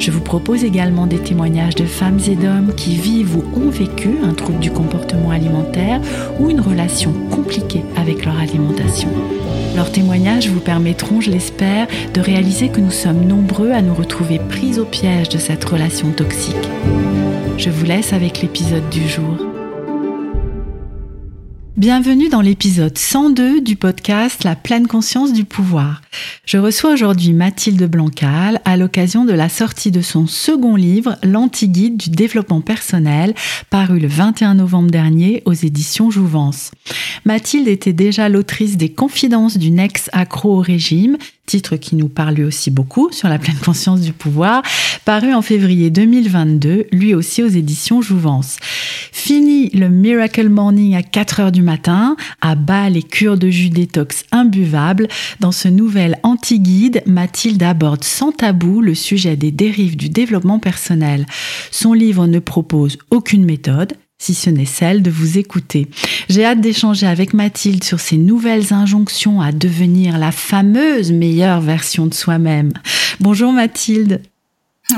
Je vous propose également des témoignages de femmes et d'hommes qui vivent ou ont vécu un trouble du comportement alimentaire ou une relation compliquée avec leur alimentation. Leurs témoignages vous permettront, je l'espère, de réaliser que nous sommes nombreux à nous retrouver pris au piège de cette relation toxique. Je vous laisse avec l'épisode du jour. Bienvenue dans l'épisode 102 du podcast La pleine conscience du pouvoir. Je reçois aujourd'hui Mathilde Blancal à l'occasion de la sortie de son second livre, L'anti-guide du développement personnel, paru le 21 novembre dernier aux éditions Jouvence. Mathilde était déjà l'autrice des Confidences d'une ex-accro au régime, titre qui nous parle lui aussi beaucoup sur la pleine conscience du pouvoir, paru en février 2022, lui aussi aux éditions Jouvence. Fini le Miracle Morning à 4 heures du matin, à bas les cures de jus détox imbuvables, dans ce nouvel anti-guide, Mathilde aborde sans tabou le sujet des dérives du développement personnel. Son livre ne propose aucune méthode, si ce n'est celle de vous écouter. J'ai hâte d'échanger avec Mathilde sur ces nouvelles injonctions à devenir la fameuse meilleure version de soi-même. Bonjour Mathilde.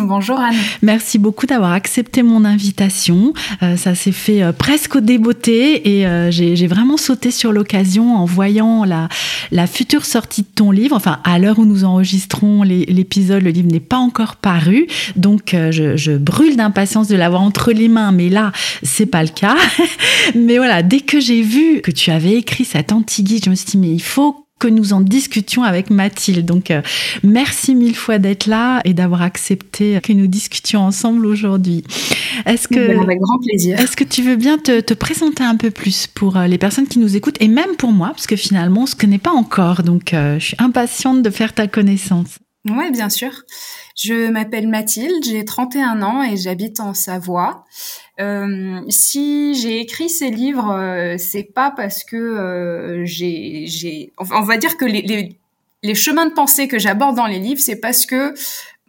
Bonjour Anne. Merci beaucoup d'avoir accepté mon invitation. Euh, ça s'est fait euh, presque au débeauté et euh, j'ai vraiment sauté sur l'occasion en voyant la, la future sortie de ton livre. Enfin, à l'heure où nous enregistrons l'épisode, le livre n'est pas encore paru, donc je, je brûle d'impatience de l'avoir entre les mains. Mais là, c'est pas le cas. mais voilà, dès que j'ai vu que tu avais écrit cet anti-guide, je me suis dit mais il faut que nous en discutions avec Mathilde. Donc, euh, merci mille fois d'être là et d'avoir accepté que nous discutions ensemble aujourd'hui. Est-ce que, ben, avec grand plaisir. Est-ce que tu veux bien te, te, présenter un peu plus pour euh, les personnes qui nous écoutent et même pour moi, parce que finalement, on se connaît pas encore. Donc, euh, je suis impatiente de faire ta connaissance. Oui, bien sûr. Je m'appelle Mathilde, j'ai 31 ans et j'habite en Savoie. Euh, si j'ai écrit ces livres, euh, c'est pas parce que euh, j'ai, j'ai, on va dire que les, les, les chemins de pensée que j'aborde dans les livres, c'est parce que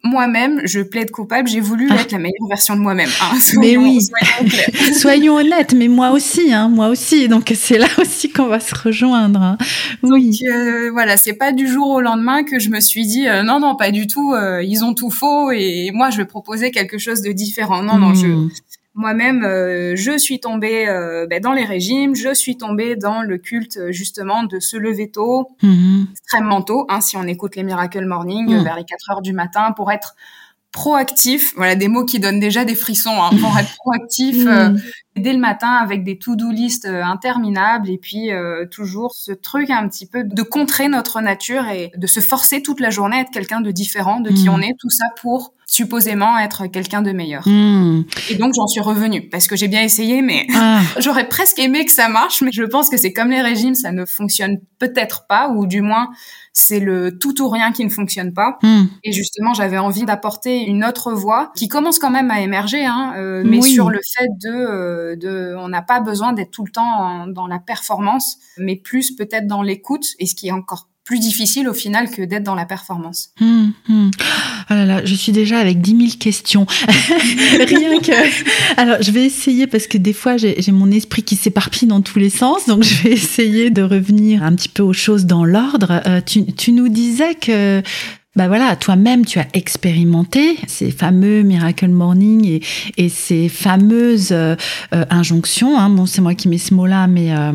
moi-même, je plaide coupable, j'ai voulu ah. être la meilleure version de moi-même. Hein, mais oui, soyons, soyons, honnêtes, mais moi aussi, hein, moi aussi. Donc c'est là aussi qu'on va se rejoindre. Hein. Oui. Donc, euh, voilà, c'est pas du jour au lendemain que je me suis dit euh, non, non, pas du tout. Euh, ils ont tout faux et moi je vais proposer quelque chose de différent. Non, non, je hmm. Moi-même, euh, je suis tombée euh, ben, dans les régimes, je suis tombée dans le culte justement de se lever tôt, mhm. extrêmement tôt, hein, si on écoute les Miracle Morning mhm. vers les 4 heures du matin pour être proactif. Voilà des mots qui donnent déjà des frissons hein, pour être proactif euh, mhm. dès le matin avec des to-do list interminables et puis toujours ce truc un petit peu de contrer notre nature et de se forcer toute la journée à être quelqu'un de différent de qui on est. Tout ça pour supposément être quelqu'un de meilleur. Hmm. Et donc j'en suis revenue parce que j'ai bien essayé, mais ah. j'aurais presque aimé que ça marche, mais je pense que c'est comme les régimes, ça ne fonctionne peut-être pas, ou du moins c'est le tout ou rien qui ne fonctionne pas. Hmm. Et justement, j'avais envie d'apporter une autre voie qui commence quand même à émerger, hein, euh, mais sur le fait de, euh, de on n'a pas besoin d'être tout le temps dans la performance, mais plus peut-être dans l'écoute, et ce qui est encore plus difficile au final que d'être dans la performance. Hum. Oh là là, je suis déjà avec 10 000 questions. Rien que... Alors, je vais essayer parce que des fois, j'ai mon esprit qui s'éparpille dans tous les sens. Donc, je vais essayer de revenir un petit peu aux choses dans l'ordre. Euh, tu, tu nous disais que bah voilà, toi-même, tu as expérimenté ces fameux Miracle Morning et, et ces fameuses euh, euh, injonctions. Hein, bon, c'est moi qui mets ce mot-là, mais euh,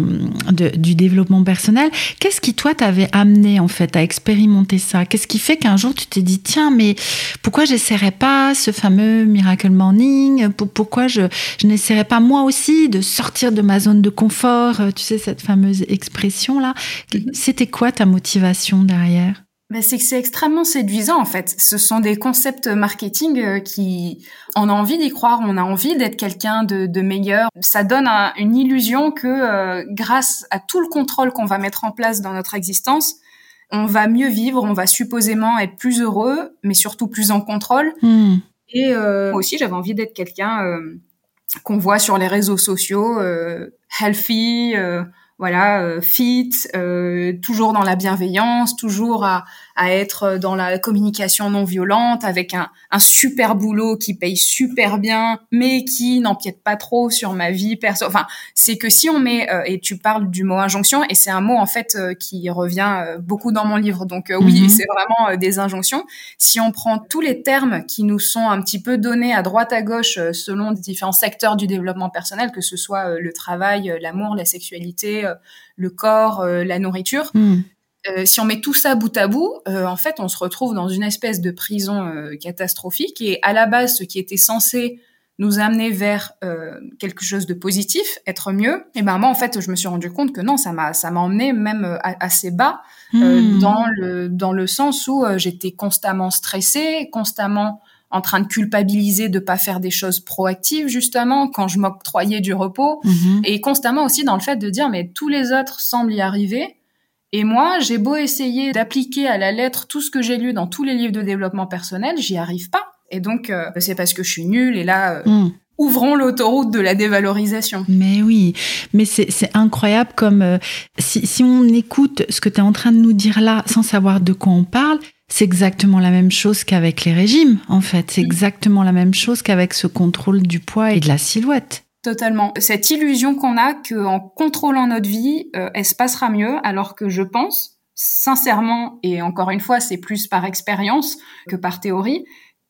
de, du développement personnel. Qu'est-ce qui, toi, t'avait amené en fait à expérimenter ça? Qu'est-ce qui fait qu'un jour tu t'es dit tiens, mais pourquoi j'essaierais pas ce fameux Miracle Morning? Pourquoi je, je n'essaierais pas moi aussi de sortir de ma zone de confort? Tu sais cette fameuse expression là. Mm-hmm. C'était quoi ta motivation derrière? Ben c'est que c'est extrêmement séduisant en fait. Ce sont des concepts marketing euh, qui, on a envie d'y croire, on a envie d'être quelqu'un de, de, meilleur. Ça donne une illusion que euh, grâce à tout le contrôle qu'on va mettre en place dans notre existence, on va mieux vivre, on va supposément être plus heureux, mais surtout plus en contrôle. Hmm. Et euh, aussi, j'avais envie d'être quelqu'un euh, qu'on voit sur les réseaux sociaux, healthy, voilà, fit, toujours dans la bienveillance, toujours à, à être dans la communication non violente, avec un, un, super boulot qui paye super bien, mais qui n'empiète pas trop sur ma vie perso. Enfin, c'est que si on met euh, et tu parles du mot injonction et c'est un mot en fait euh, qui revient euh, beaucoup dans mon livre. Donc oui, mhm. c'est vraiment des injonctions. Si on prend tous les termes qui nous sont un petit peu donnés à droite à gauche selon différents secteurs du développement personnel, que ce soit le travail, l'amour, la sexualité, le corps, la nourriture. Mhm. Euh, si on met tout ça bout à bout, euh, en fait, on se retrouve dans une espèce de prison euh, catastrophique. Et à la base, ce qui était censé nous amener vers quelque chose de positif, être mieux, et ben moi, en fait, je me suis rendu compte que non, ça m'a ça m'a emmené même assez bas hmm. dans le dans le sens où j'étais constamment stressée, constamment en train de culpabiliser de pas faire des choses proactives justement quand je m'octroyais du repos mhm. et constamment aussi dans le fait de dire mais tous les autres semblent y arriver et moi, j'ai beau essayer d'appliquer à la lettre tout ce que j'ai lu dans tous les livres de développement personnel, j'y arrive pas. Et donc, euh, c'est parce que je suis nulle. Et là, euh, hmm. ouvrons l'autoroute de la dévalorisation. Mais oui, mais c'est incroyable comme euh, si, si on écoute ce que tu es en train de nous dire là sans savoir de quoi on parle, c'est exactement la même chose qu'avec les régimes, en fait. C'est exactement la même chose qu'avec ce contrôle du poids et de la silhouette. Totalement. Cette illusion qu'on a qu'en contrôlant notre vie, euh, elle se passera mieux, alors que je pense, sincèrement, et encore une fois, c'est plus par expérience que par théorie,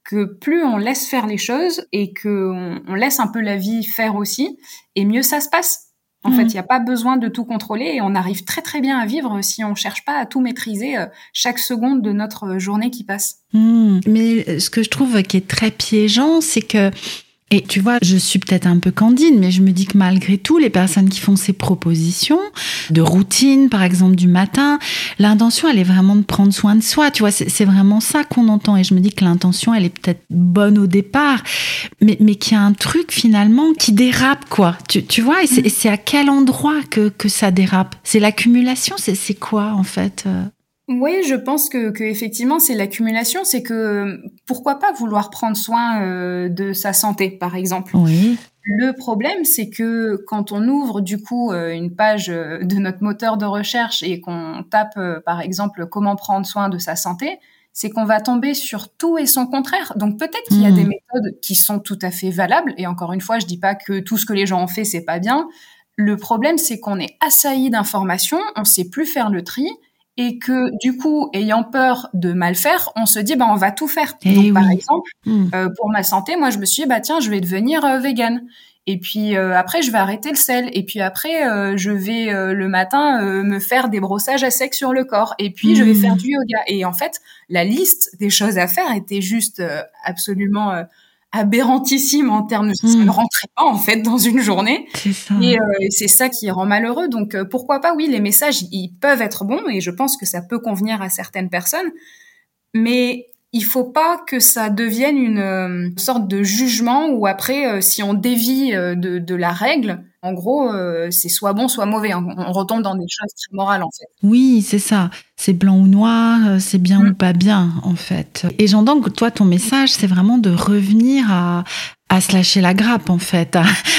que plus on laisse faire les choses et que on, laisse un peu la vie faire aussi, et mieux ça se passe. En fait, mmh. il n'y a pas besoin de tout contrôler et on arrive très très bien à vivre si on cherche pas à tout maîtriser euh, chaque seconde de notre journée qui passe. Mmh. Mais ce que je trouve qui est très piégeant, c'est que et tu vois, je suis peut-être un peu candide, mais je me dis que malgré tout, les personnes qui font ces propositions de routine, par exemple du matin, l'intention, elle est vraiment de prendre soin de soi. Tu vois, c'est vraiment ça qu'on entend. Et je me dis que l'intention, elle est peut-être bonne au départ, mais, mais qu'il y a un truc finalement qui dérape, quoi. Tu, tu vois, et c'est à quel endroit que, que ça dérape? C'est l'accumulation? C'est quoi, en fait euh? Oui, je pense que, que effectivement c'est l'accumulation, c'est que pourquoi pas vouloir prendre soin euh, de sa santé, par exemple. Oui. Le problème, c'est que quand on ouvre du coup euh, une page euh, de notre moteur de recherche et qu'on tape par exemple comment prendre soin de sa santé, c'est qu'on va tomber sur tout et son contraire. Donc peut-être qu'il y a des hmm. méthodes qui sont tout à fait valables. Et encore une fois, je dis pas que tout ce que les gens ont fait c'est pas bien. Le problème, c'est qu'on est assailli d'informations, on sait plus faire le tri et que du coup, ayant peur de mal faire, on se dit bah on va tout faire. Eh Donc par exemple, hmm. euh, pour ma santé, moi je me suis dit bah tiens, je vais devenir euh, végane. Et puis euh, après, je vais arrêter le sel. Et puis après, euh, je vais le matin me faire des brossages à sec sur le corps. Et puis je vais faire hmm. du yoga. Et en fait, la liste des choses à faire était juste absolument aberrantissime en termes de ça ne hmm. rentrait pas en fait dans une journée. Et euh, c'est ça qui rend malheureux. Donc euh, pourquoi pas oui les messages ils peuvent être bons et je pense que ça peut convenir à certaines personnes. Mais il faut pas que ça devienne une euh, sorte de jugement où après, euh, si on dévie euh, de, de, la règle, en gros, c'est soit bon, soit mauvais. On, retombe dans des choses très morales, en fait. Oui, c'est ça. C'est blanc ou noir, c'est bien ou mm. pas bien, en fait. Et j'entends que toi, ton message, c'est vraiment de revenir à, à se lâcher la grappe, en fait,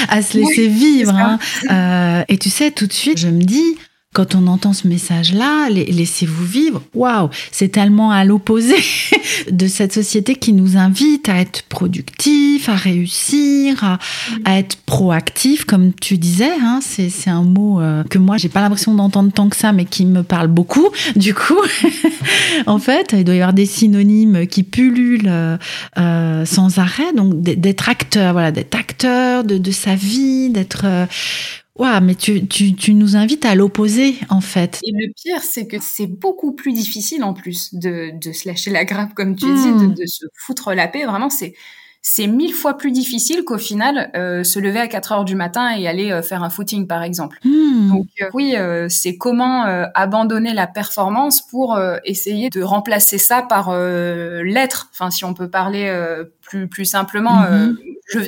à, se laisser vivre. Hein. et tu sais, tout de suite, je me dis, quand on entend ce message-là, laissez-vous vivre, waouh, c'est tellement à l'opposé de cette société qui nous invite à être productif, à réussir, à, être proactif, comme tu disais. Hein, c'est un mot euh, que moi, j'ai pas l'impression d'entendre tant que ça, mais qui me parle beaucoup. Du coup, en fait, il doit y avoir des synonymes qui pullulent euh, euh, sans arrêt. Donc, d'être acteur, voilà, d'être acteur de, de, sa vie, d'être Ouais, mais tu, tu, tu, nous invites à l'opposé, en fait. Et le pire, c'est que c'est beaucoup plus difficile, en plus, de, de se lâcher la grappe, comme tu dis, de, hmm. de, se foutre la paix. Vraiment, c'est c'est mille fois plus difficile qu'au final euh, se lever à 4 heures du matin et aller euh, faire un footing par exemple. Hmm. Donc euh, oui, c'est comment abandonner la performance pour essayer de remplacer ça par l'être. Enfin, si on peut parler plus plus simplement. Hmm.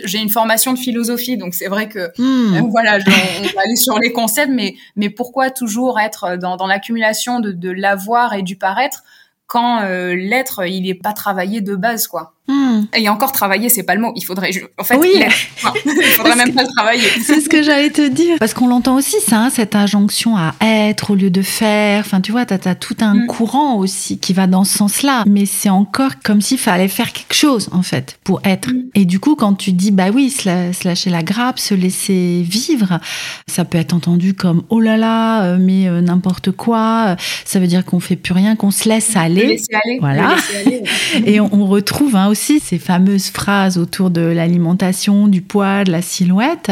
J'ai une formation de philosophie, donc c'est vrai que hmm. voilà, je, on va aller sur les concepts, mais mais pourquoi toujours être dans, dans l'accumulation de, de l'avoir et du paraître quand l'être il n'est pas travaillé de base quoi? Hmm. Et encore travailler, c'est pas le mot. Il faudrait, en fait, oui. il faudrait même pas le travailler. C'est ce que j'allais te dire. Parce qu'on l'entend aussi, ça, hein, cette injonction à être au lieu de faire. Enfin, tu vois, t'as as tout un hmm. courant aussi qui va dans ce sens-là. Mais c'est encore comme s'il fallait faire quelque chose, en fait, pour être. Hmm. Et du coup, quand tu dis, bah oui, se, lâcher la grappe, se laisser vivre, ça peut être entendu comme, oh là là, euh, mais euh, n'importe quoi. Ça veut dire qu'on fait plus rien, qu'on se laisse aller. Laisser aller. Voilà. Et on, retrouve hein, aussi ces fameuses phrases autour de l'alimentation, du poids, de la silhouette.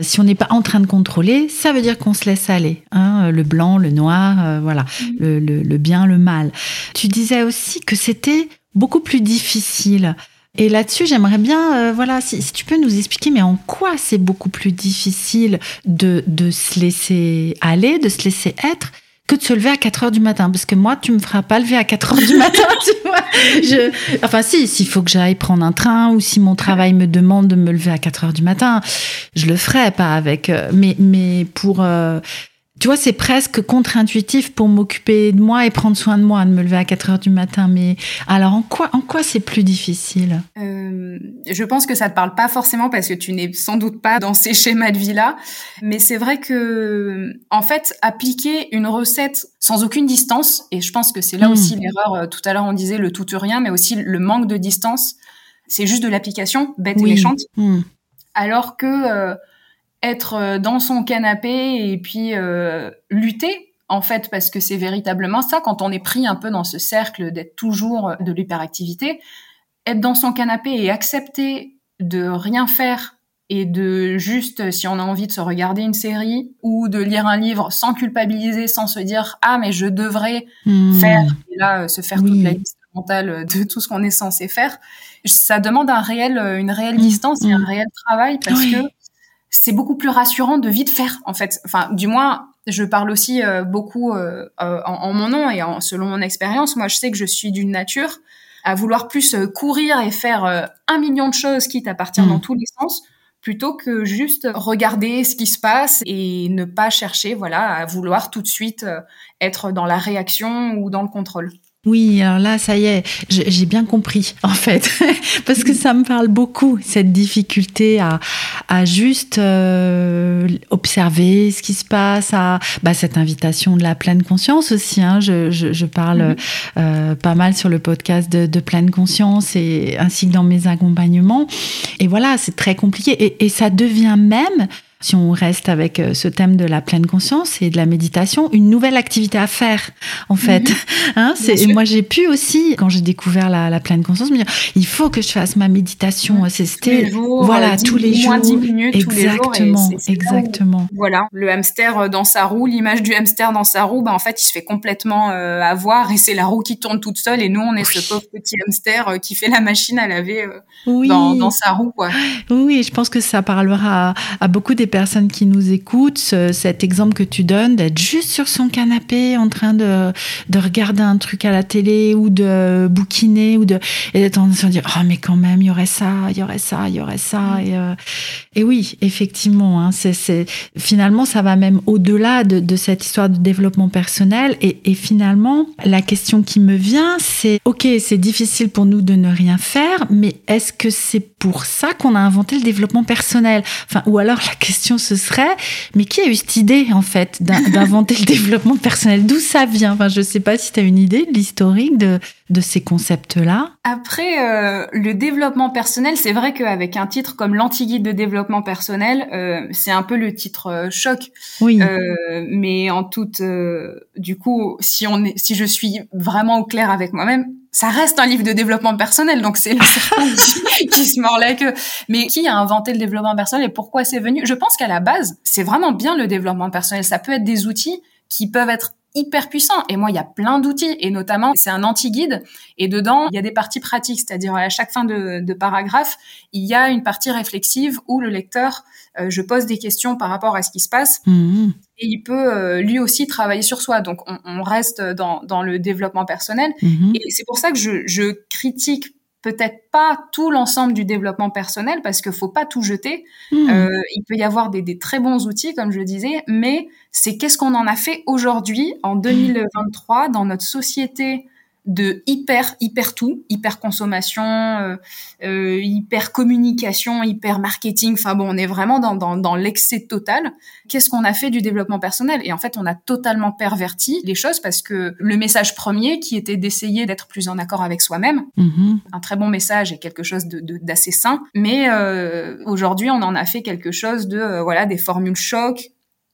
Si on n'est pas en train de contrôler, ça veut dire qu'on se laisse aller. Hein, le blanc, le noir, euh, voilà, mm. le, bien, le mal. Tu disais aussi que c'était beaucoup plus difficile. Et là-dessus, j'aimerais bien, euh, voilà, si, tu peux nous expliquer, mais en quoi c'est beaucoup plus difficile de, de se laisser aller, de se laisser être, de se lever à 4 heures du matin. Parce que moi, tu me feras pas lever à 4 heures du matin, tu vois. Je... Enfin, si, s'il faut que j'aille prendre un train ou si mon travail me demande de me lever à 4 heures du matin, je le ferai pas avec. Euh, mais, mais pour. Euh, tu vois, c'est presque contre-intuitif pour m'occuper de moi et prendre soin de moi, de me lever à 4 heures du matin. Mais alors, en quoi, en quoi c'est plus difficile? Euh, Je pense que ça te parle pas forcément parce que tu n'es sans doute pas dans ces schémas de vie-là. Mais c'est vrai que, en fait, appliquer une recette sans aucune distance, et je pense que c'est là hmm. aussi l'erreur. Euh, tout à l'heure, on disait le tout ou rien, mais aussi le manque de distance. C'est juste de l'application, bête et méchante. Hmm. Alors que euh, être euh, dans son canapé et puis euh, lutter en fait parce que c'est véritablement ça quand on est pris un peu dans ce cercle d'être toujours de l'hyperactivité être dans son canapé et accepter de rien faire et de juste si on a envie de se regarder une série ou de lire un livre sans culpabiliser sans se dire ah mais je devrais hmm. faire et là se faire toute la liste mentale de tout ce qu'on est censé faire ça demande un réel une réelle hmm. distance et un hmm. réel travail parce que c'est beaucoup plus rassurant de vite faire en fait. Enfin, du moins, je parle aussi euh, beaucoup euh, euh, en, mon nom et en, selon mon expérience. Moi, je sais que je suis d'une nature à vouloir plus courir et faire un million de choses, quitte à partir dans mmh. tous les sens, plutôt que juste regarder ce qui se passe et ne pas chercher, voilà, à vouloir tout de suite être dans la réaction ou dans le contrôle. Oui, alors là, ça y est, j'ai bien compris, en fait, parce que ça me parle beaucoup, cette difficulté à, à juste euh, observer ce qui se passe, à bah, cette invitation de la pleine conscience aussi. Hein, je, je, je, parle mhm. euh, pas mal sur le podcast de, de, pleine conscience et ainsi que dans mes accompagnements. Et voilà, c'est très compliqué et, et ça devient même si on reste avec euh, ce thème de la pleine conscience et de la méditation, une nouvelle activité à faire, en fait. Mhm. Hein, c'est, moi, j'ai pu aussi, quand j'ai découvert la, pleine conscience, me dire, il faut que je fasse ma méditation. C'était, voilà, tous les jours. Moins 10 minutes exactement, tous les jours. exactement. voilà, le hamster euh, dans sa roue, l'image du hamster dans sa roue, bah, en fait, il se fait complètement euh, avoir et c'est la roue qui tourne toute seule et nous, on est ce pauvre petit hamster qui fait la machine à laver dans, dans, sa roue, quoi. Oui, je pense que ça parlera à, à beaucoup des personnes qui nous écoutent, cet exemple que tu donnes d'être juste sur son canapé en train de, de regarder un truc à la télé ou de bouquiner ou de, et d'être en train de dire, oh, mais quand même, il y aurait ça, il y aurait ça, il y aurait ça. Mm. Et, euh, et oui, effectivement, hein, c'est, finalement, ça va même au-delà de, de, cette histoire de développement personnel. Et, et finalement, la question qui me vient, c'est, OK, c'est difficile pour nous de ne rien faire, mais est-ce que c'est pour ça qu'on a inventé le développement personnel? Enfin, ou alors la question ce serait, mais qui a eu cette idée, en fait, d'inventer le développement personnel? D'où ça vient? Enfin, Je ne sais pas si tu as une idée de l'historique de, de ces concepts-là. Après, euh, le développement personnel, c'est vrai qu'avec un titre comme l'anti-guide de développement personnel, euh, c'est un peu le titre euh, choc. Oui. mais en toute, du coup, si on est, si je suis vraiment au clair avec moi-même, ça reste un livre de développement personnel, donc c'est le qui, qui, se mord la queue. Mais qui a inventé le développement personnel et pourquoi c'est venu? Je pense qu'à la base, c'est vraiment bien le développement personnel. Ça peut être des outils qui peuvent être hyper puissant. Et moi, il y a plein d'outils, et notamment, c'est un anti-guide. Et dedans, il y a des parties pratiques, c'est-à-dire à chaque fin de, de, paragraphe, il y a une partie réflexive où le lecteur, euh, je pose des questions par rapport à ce qui se passe, mmh. et il peut euh, lui aussi travailler sur soi. Donc, on, on reste dans, dans, le développement personnel. Mmh. Et c'est pour ça que je, je critique peut-être pas tout l'ensemble du développement personnel parce qu'il faut pas tout jeter. Hmm. Euh, il peut y avoir des, des, très bons outils, comme je le disais, mais c'est qu'est-ce qu'on en a fait aujourd'hui, en 2023, dans notre société de hyper hyper tout, hyper consommation, euh, euh, hyper communication, hyper marketing. Enfin bon, on est vraiment dans, dans, dans l'excès total. Qu'est-ce qu'on a fait du développement personnel? Et en fait, on a totalement perverti les choses parce que le message premier, qui était d'essayer d'être plus en accord avec soi-même, Mhm. un très bon message et quelque chose de de- d'assez sain. Mais euh, aujourd'hui, on en a fait quelque chose de euh, voilà des formules choc,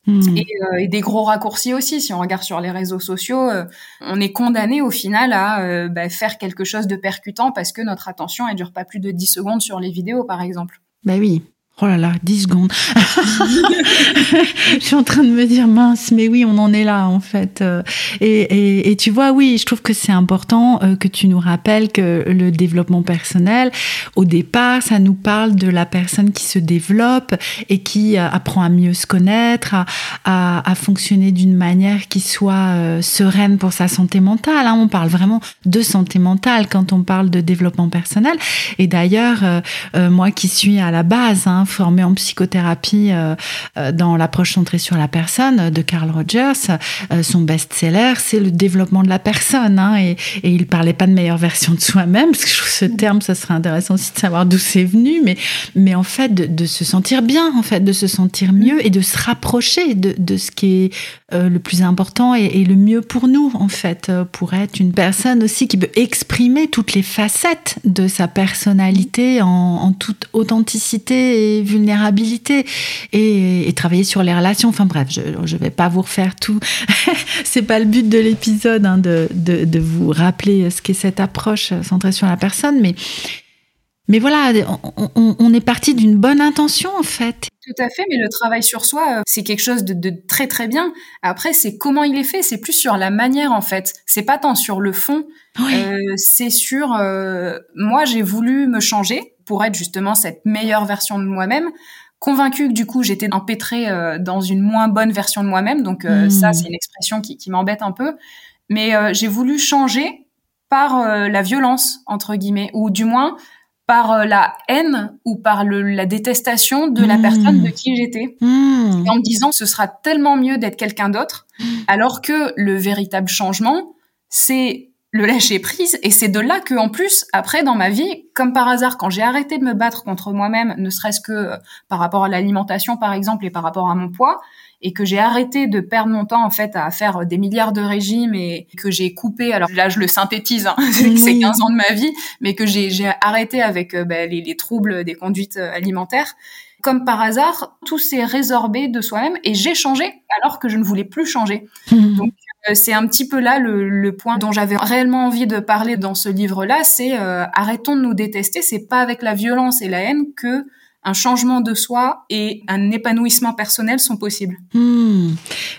Mhm. et, euh, et des gros raccourcis aussi. Si on regarde sur les réseaux sociaux, euh, on est condamné au final à euh, bah, faire quelque chose de percutant parce que notre attention elle dure pas plus de 10 secondes sur les vidéos par exemple. Bah oui. Oh là là, 10 secondes. je suis en train de me dire, mince, mais oui, on en est là, en fait. Euh, Et, tu vois, oui, je trouve que c'est important euh, que tu nous rappelles que le développement personnel, au départ, ça nous parle de la personne qui se développe et qui euh, apprend à mieux se connaître, à, fonctionner d'une manière qui soit sereine pour sa santé mentale. hein. On parle vraiment de santé mentale quand on parle de développement personnel. Et d'ailleurs, moi qui suis à la base hein, formée en psychothérapie euh, euh, dans l'approche centrée sur la personne euh, de Carl Rogers, son best-seller, c'est le développement de la personne. hein, et, et il parlait pas de meilleure version de soi-même, parce que je trouve ce terme, ça serait intéressant aussi de savoir d'où c'est venu, mais, mais en fait, de, se sentir bien, en fait, de se sentir mieux et de se rapprocher de, ce qui est le plus important et, le mieux pour nous, en fait, pour être une personne aussi qui peut exprimer toutes les facettes de sa personnalité en, en toute authenticité et vulnérabilité et, et travailler sur les relations. Enfin bref, je ne vais pas vous refaire tout. C'est pas le but de l'épisode hein, de, de, de vous rappeler ce qu'est cette approche centrée sur la personne, mais mais voilà, on, on, on est parti d'une bonne intention en fait. Tout à fait, mais le travail sur soi, euh, c'est quelque chose de, de très très bien. Après, c'est comment il est fait, c'est plus sur la manière en fait. C'est pas tant sur le fond, Oui. euh, c'est sur euh, moi j'ai voulu me changer pour être justement cette meilleure version de moi-même. Convaincue que du coup j'étais empêtrée euh, dans une moins bonne version de moi-même, donc euh, Mm. ça c'est une expression qui, qui m'embête un peu. Mais euh, j'ai voulu changer par la violence entre guillemets, ou du moins par la haine ou par le, la détestation de la Mm. personne de qui j'étais Mmh. en me disant ce sera tellement mieux d'être quelqu'un d'autre, alors que le véritable changement, c'est le lâcher prise et c'est de là que en plus après dans ma vie comme par hasard quand j'ai arrêté de me battre contre moi-même ne serait-ce que euh, par rapport à l'alimentation par exemple et par rapport à mon poids et que j'ai arrêté de perdre mon temps en fait à faire des milliards de régimes et que j'ai coupé alors là je le synthétise hein, c'est Oui. 15 ans de ma vie mais que j'ai arrêté avec euh, bah, les, les troubles des conduites euh, alimentaires comme par hasard, tout s'est résorbé de soi-même et j'ai changé alors que je ne voulais plus changer. Mmh. Donc, Euh, c'est un petit peu là le, le point dont j'avais réellement envie de parler dans ce livre-là, c'est euh, arrêtons de nous détester. C'est pas avec la violence et la haine que un changement de soi et un épanouissement personnel sont possibles. Mmh.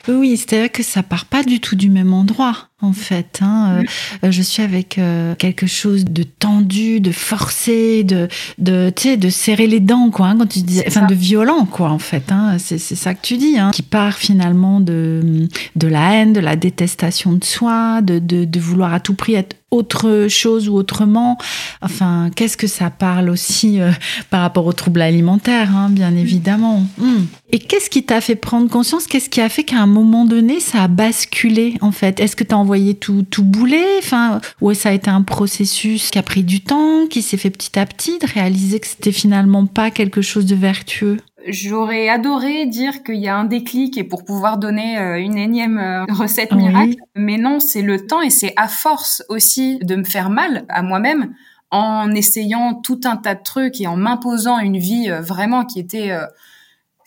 Oui, Oui, c'est-à-dire que ça part pas du tout du même endroit, en fait. Hein. Euh, je suis avec euh, quelque chose de tendu, de forcé, de, de, tu sais, de serrer les dents, quoi. hein, quand tu dis, enfin, de violent, quoi, en fait. Hein. C'est, c'est ça que tu dis, hein, qui part finalement de, de la haine, de la détestation de soi, de, de, de vouloir à tout prix être autre chose ou autrement. Enfin, qu'est-ce que ça parle aussi euh, par rapport aux troubles alimentaires, hein, bien évidemment. Mmh. Et qu'est-ce qui t'a fait prendre conscience? Qu'est-ce qui a fait qu'à un moment donné, ça a basculé en fait? Est-ce que t'as envoyé tout, tout bouler? Enfin, ou ça a été un processus qui a pris du temps, qui s'est fait petit à petit, de réaliser que c'était finalement pas quelque chose de vertueux? J'aurais adoré dire qu'il y a un déclic et pour pouvoir donner euh, une énième euh, recette Oui. miracle, mais non, c'est le temps et c'est à force aussi de me faire mal à moi-même en essayant tout un tas de trucs et en m'imposant une vie euh, vraiment qui était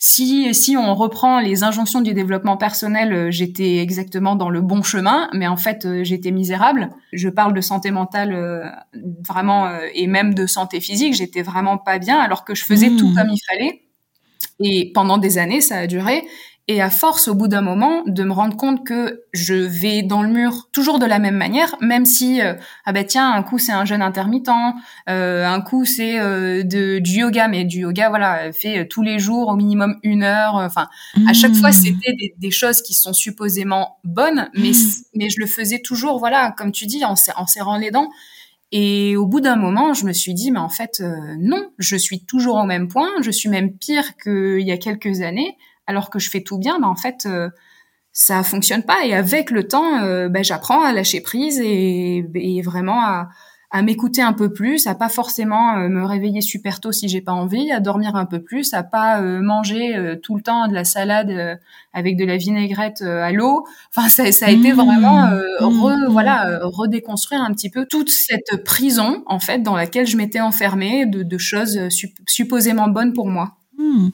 si si on reprend les injonctions du développement personnel, euh, j'étais exactement dans le bon chemin, mais en fait euh, j'étais misérable. Je parle de santé mentale euh, vraiment euh, et même de santé physique, j'étais vraiment pas bien alors que je faisais Mmh. tout comme il fallait. Et pendant des années, ça a duré. Et à force, au bout d'un moment, de me rendre compte que je vais dans le mur toujours de la même manière, même si euh, ah ben tiens, un coup c'est un jeûne intermittent, euh, un coup c'est euh, de du yoga, mais du yoga voilà fait euh, tous les jours au minimum une heure. euh, Enfin, à chaque fois Mmh. c'était des, des choses qui sont supposément bonnes, mais Mm. mais je le faisais toujours voilà comme tu dis en, serr- en serrant les dents. Et au bout d'un moment, je me suis dit, mais en fait, euh, non, je suis toujours au même point, je suis même pire qu'il y a quelques années, alors que je fais tout bien, mais en fait, euh, ça fonctionne pas. Et avec le temps, ben, j'apprends à lâcher prise et, et vraiment à, à m'écouter un peu plus, à pas forcément euh, me réveiller super tôt si j'ai pas envie, à dormir un peu plus, à pas euh, manger euh, tout le temps de la salade avec de la vinaigrette à l'eau. Enfin, ça, ça a été mmh. vraiment mmh. voilà redéconstruire un petit peu toute cette prison en fait dans laquelle je m'étais enfermée de, de choses supposément bonnes pour moi. Hmm.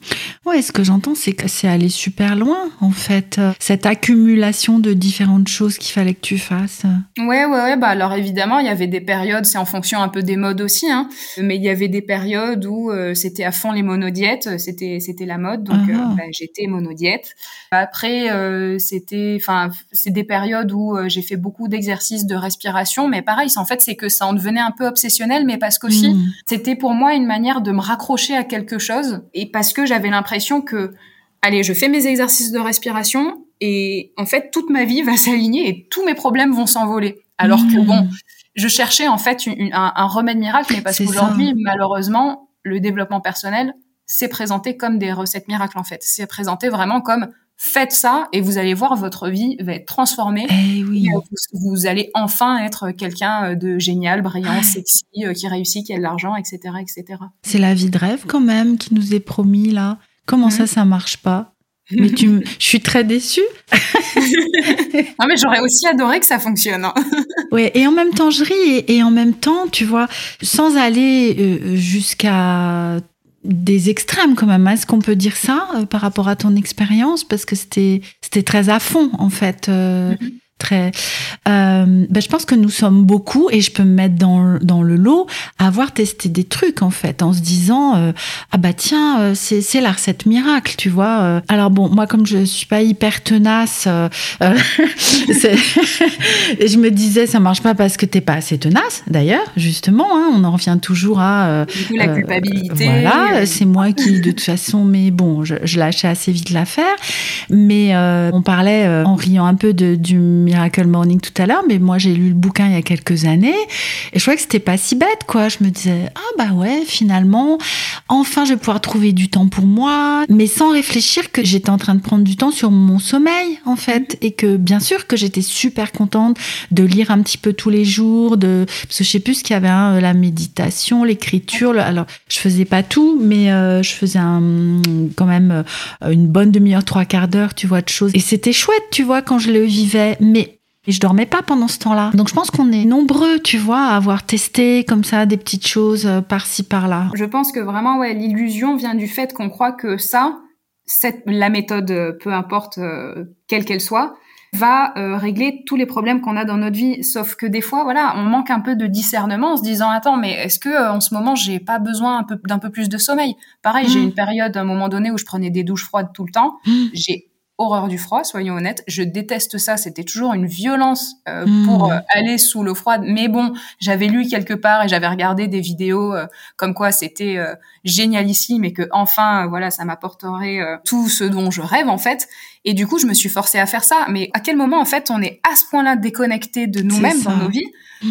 Ouais, ce que j'entends, c'est que c'est aller super loin, en fait. Cette accumulation de différentes choses qu'il fallait que tu fasses. Ouais, ouais, ouais. Bah, alors évidemment, il y avait des périodes, c'est en fonction un peu des modes aussi, hein. Mais il y avait des périodes où euh, c'était à fond les monodiètes, c'était, c'était la mode, donc euh, ah. bah, j'étais monodiète. Après, euh, c'était, enfin, c'est des périodes où j'ai fait beaucoup d'exercices de respiration, mais pareil, en fait, c'est que ça en devenait un peu obsessionnel, mais parce qu'aussi, hmm. c'était pour moi une manière de me raccrocher à quelque chose et parce que j'avais l'impression que, allez, je fais mes exercices de respiration et en fait, toute ma vie va s'aligner et tous mes problèmes vont s'envoler. Alors que bon, mmh. je cherchais en fait un, remède miracle, mais parce qu'aujourd'hui, malheureusement, le développement personnel s'est présenté comme des recettes miracles en fait. C'est présenté vraiment comme faites ça et vous allez voir votre vie va être transformée. Eh oui. Euh, vous, allez enfin être quelqu'un euh, de génial, brillant, sexy, euh, qui réussit, qui a de l'argent, etc., etc. C'est la vie de rêve quand même qui nous est promis là. Comment ça, mhm. ça marche pas? Mais tu, je suis très déçue. non, mais j'aurais aussi adoré que ça fonctionne. Hein. oui, et en même temps, je ris, et, en même temps, tu vois, sans aller jusqu'à des extrêmes quand même. Est-ce qu'on peut dire ça euh, par rapport à ton expérience? Parce que c'était très à fond en fait. Euh, mm-hmm très. Euh, ben, je pense que nous sommes beaucoup, et je peux me mettre dans, dans le lot, à avoir testé des trucs en fait, en se disant euh, ah bah tiens euh, c'est la recette miracle, tu vois. Alors bon, moi comme je suis pas hyper tenace, je me disais ça marche pas parce que t'es pas assez tenace. D'ailleurs, justement, hein, on en revient toujours à du coup la culpabilité. Voilà, c'est moi qui de toute façon, mais bon, je, je lâchais assez vite l'affaire. Mais on parlait en riant un peu de, du Miracle Morning tout à l'heure, mais moi j'ai lu le bouquin il y a quelques années et je trouvais que c'était pas si bête, quoi. Je me disais, ah bah ouais, finalement, enfin je vais pouvoir trouver du temps pour moi, mais sans réfléchir que j'étais en train de prendre du temps sur mon sommeil, en fait, et que bien sûr que j'étais super contente de lire un petit peu tous les jours, de, parce que je sais plus ce qu'il y avait, hein, la méditation, l'écriture, alors je faisais pas tout, mais euh, je faisais un, quand même euh, une bonne demi-heure, trois quarts d'heure, tu vois, de choses. Et c'était chouette, tu vois, quand je le vivais, mais et je dormais pas pendant ce temps-là. Donc je pense qu'on est nombreux, tu vois, à avoir testé comme ça des petites choses euh, par-ci par-là. Je pense que vraiment, ouais, l'illusion vient du fait qu'on croit que ça, cette, la méthode, euh, peu importe euh, quelle qu'elle soit, va régler tous les problèmes qu'on a dans notre vie. Sauf que des fois, voilà, on manque un peu de discernement en se disant attends, mais est-ce que en ce moment j'ai pas besoin un peu d'un peu plus de sommeil? Pareil, j'ai mmh. une période à un moment donné où je prenais des douches froides tout le temps. Mmh. J'ai horreur du froid, soyons honnêtes. Je déteste ça. C'était toujours une violence euh, hmm. pour euh, aller sous l'eau froide. Mais bon, j'avais lu quelque part et j'avais regardé des vidéos euh, comme quoi c'était génialissime et que enfin, voilà, ça m'apporterait tout ce dont je rêve en fait. Et du coup, je me suis forcée à faire ça. Mais à quel moment en fait on est à ce point-là déconnecté de nous-mêmes dans nos vies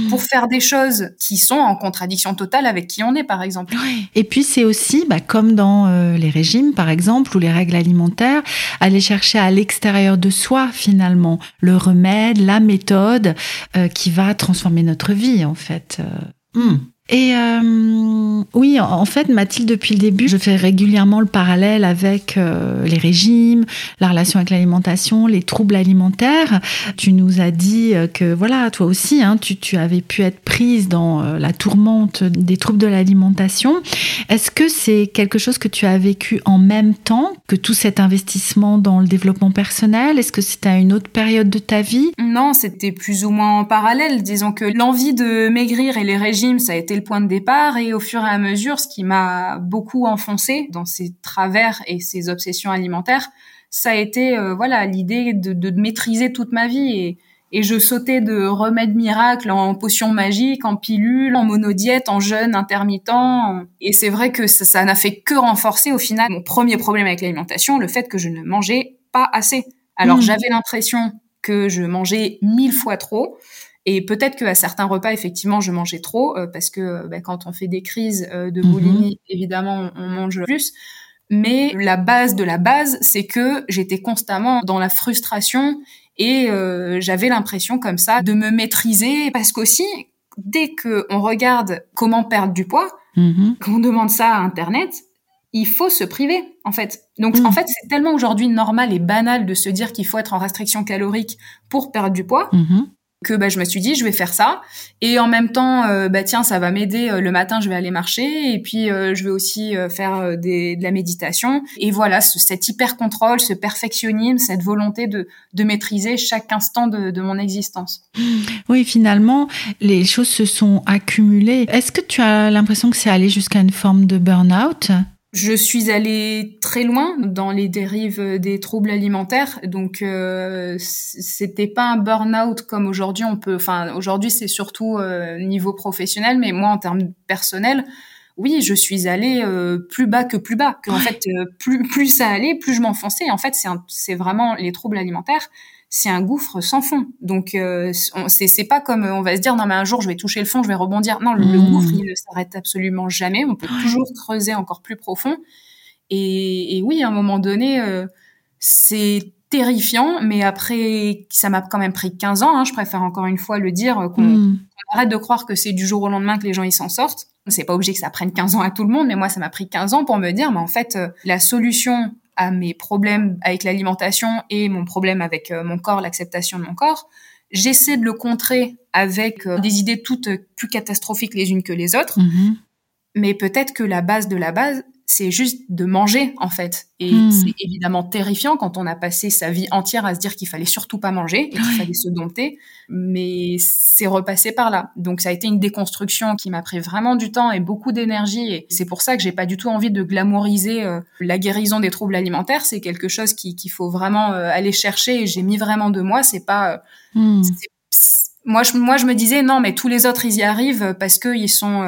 pour faire des choses qui sont en contradiction totale avec qui on est, par exemple? Et puis c'est aussi, bah, comme dans euh, les régimes, par exemple, ou les règles alimentaires, aller chercher à l'extérieur de soi, finalement, le remède, la méthode euh, qui va transformer notre vie, en fait. Euh. Hmm. Et euh, oui, en fait, Mathilde, depuis le début, je fais régulièrement le parallèle avec euh, les régimes, la relation avec l'alimentation, les troubles alimentaires. Tu nous as dit euh, que, voilà, toi aussi, hein, tu, avais pu être prise dans la tourmente des troubles de l'alimentation. Est-ce que c'est quelque chose que tu as vécu en même temps que tout cet investissement dans le développement personnel? Est-ce que c'était à une autre période de ta vie? Non, c'était plus ou moins en parallèle. Disons que l'envie de maigrir et les régimes, ça a été point de départ et au fur et à mesure, ce qui m'a beaucoup enfoncé dans ces travers et ces obsessions alimentaires, ça a été euh, voilà l'idée de, de, maîtriser toute ma vie et, et je sautais de remèdes miracles en potions magiques, en pilules, en monodiète, en jeûne intermittent. Et c'est vrai que ça n'a fait que renforcer au final mon premier problème avec l'alimentation, le fait que je ne mangeais pas assez. Alors mmh. j'avais l'impression que je mangeais mille fois trop. Et peut-être qu'à certains repas, effectivement, je mangeais trop euh, parce que bah, quand on fait des crises euh, de mhm. boulimie, évidemment, on, mange plus. Mais la base de la base, c'est que j'étais constamment dans la frustration et euh, j'avais l'impression comme ça de me maîtriser parce qu'aussi dès que on regarde comment perdre du poids, mm qu'on demande ça à internet, il faut se priver en fait. Donc en fait, c'est tellement aujourd'hui normal et banal de se dire qu'il faut être en restriction calorique pour perdre du poids. Mm-hmm que bah, je me suis dit je vais faire ça. Et en même temps euh, bah tiens ça va m'aider euh, le matin je vais aller marcher. Et puis euh, je vais aussi faire de la méditation. Et voilà ce, cet hyper contrôle ce perfectionnisme cette volonté de, de maîtriser chaque instant de, de mon existence. Oui finalement les choses se sont accumulées. Est-ce que tu as l'impression que c'est allé jusqu'à une forme de burn-out? Je suis allée très loin dans les dérives des troubles alimentaires, donc euh, c'était pas un burn-out comme aujourd'hui on peut. Enfin, aujourd'hui c'est surtout euh, niveau professionnel, mais moi en termes personnels, oui, je suis allée euh, plus bas que plus bas. Que en fait, euh, plus plus ça allait, plus je m'enfonçais. En fait, c'est c'est vraiment les troubles alimentaires c'est un gouffre sans fond. Donc euh, c'est pas comme on va se dire non mais un jour je vais toucher le fond, je vais rebondir. Non, le, mmh. gouffre il ne s'arrête absolument jamais. On peut toujours creuser encore plus profond. Et, et oui, à un moment donné, euh, c'est terrifiant, mais après ça m'a quand même pris 15 ans. Hein, je préfère encore une fois le dire euh, qu'on mmh. arrête de croire que c'est du jour au lendemain que les gens ils s'en sortent. C'est pas obligé que ça prenne 15 ans à tout le monde, mais moi ça m'a pris 15 ans pour me dire, mais en fait euh, la solution à mes problèmes avec l'alimentation et mon problème avec euh, mon corps, l'acceptation de mon corps, j'essaie de le contrer avec euh, des idées toutes plus catastrophiques les unes que les autres. Mm-hmm. Mais peut-être que la base de la base, c'est juste de manger en fait. Et hmm. c'est évidemment terrifiant quand on a passé sa vie entière à se dire qu'il fallait surtout pas manger et qu'il fallait se dompter, mais c'est repassé par là. Donc ça a été une déconstruction qui m'a pris vraiment du temps et beaucoup d'énergie et c'est pour ça que j'ai pas du tout envie de glamouriser euh, la guérison des troubles alimentaires. C'est quelque chose qu'il faut vraiment euh, aller chercher et j'ai mis vraiment de moi. C'est pas euh, hmm. moi je moi je me disais non mais tous les autres ils y arrivent parce que ils sont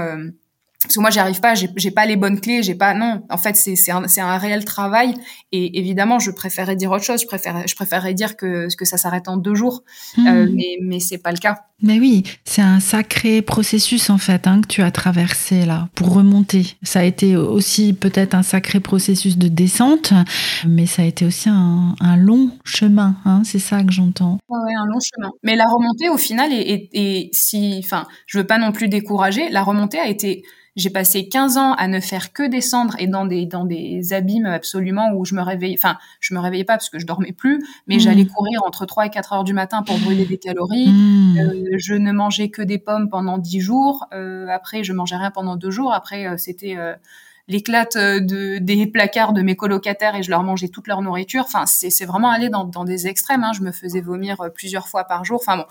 parce que moi j'y arrive pas, j'ai pas les bonnes clés, j'ai pas non. En fait, c'est c'est un, un réel travail et évidemment, je préférais dire autre chose. Je préférais je préférerais dire que que ça s'arrête en deux jours, hmm. euh, mais mais c'est pas le cas. Mais oui, c'est un sacré processus en fait hein, que tu as traversé là pour remonter. Ça a été aussi peut-être un sacré processus de descente, mais ça a été aussi un, un long chemin. Hein, c'est ça que j'entends. Ouais, un long chemin. Mais la remontée au final et si, enfin, je veux pas non plus décourager. La remontée a été j'ai passé 15 ans à ne faire que descendre et dans des dans des abîmes absolument où je me réveillais enfin je me réveillais pas parce que je dormais plus mais mmh. j'allais courir entre 3 et 4 heures du matin pour brûler des calories mmh. euh, je ne mangeais que des pommes pendant 10 jours euh, après je mangeais rien pendant deux jours après euh, c'était l'éclate de, des placards de mes colocataires et je leur mangeais toute leur nourriture. Enfin, c'est vraiment aller dans, dans des extrêmes. Hein. Je me faisais vomir plusieurs fois par jour. Enfin bon,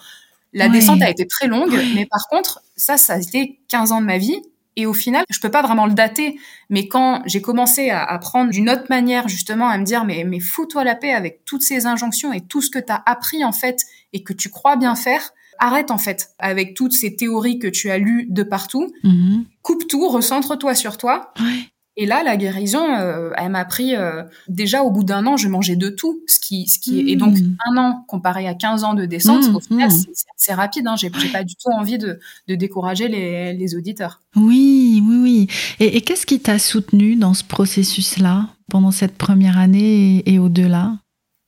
la descente a été très longue, mais par contre, ça, ça a été 15 ans de ma vie. Et au final, je peux pas vraiment le dater, mais quand j'ai commencé à, apprendre d'une autre manière, justement, à me dire, mais, mais fous-toi la paix avec toutes ces injonctions et tout ce que tu as appris, en fait, et que tu crois bien faire, arrête, en fait, avec toutes ces théories que tu as lues de partout. Mm-hmm. Coupe tout, recentre-toi sur toi. Et là, la guérison, euh, elle m'a pris euh, déjà au bout d'un an, je mangeais de tout, ce qui, ce qui est et donc mmh. un an comparé à 15 ans de descente, mmh, au final, mmh. c'est rapide. Hein, J'ai pas du tout envie de, de décourager les, les, auditeurs. Oui, oui, oui. Et, et qu'est-ce qui t'a soutenu dans ce processus-là pendant cette première année et, et au-delà?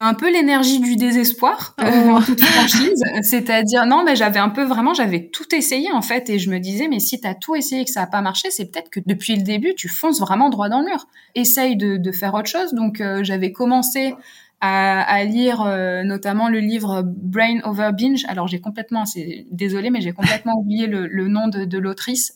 Un peu l'énergie du désespoir euh, en toute franchise. C'est-à-dire non mais j'avais un peu vraiment j'avais tout essayé en fait et je me disais mais si tu as tout essayé et que ça a pas marché c'est peut-être que depuis le début tu fonces vraiment droit dans le mur. Essaye de, de faire autre chose. Donc euh, j'avais commencé à, à lire euh, notamment le livre Brain Over Binge. Alors j'ai complètement c'est désolé mais j'ai complètement oublié le, le, nom de, de l'autrice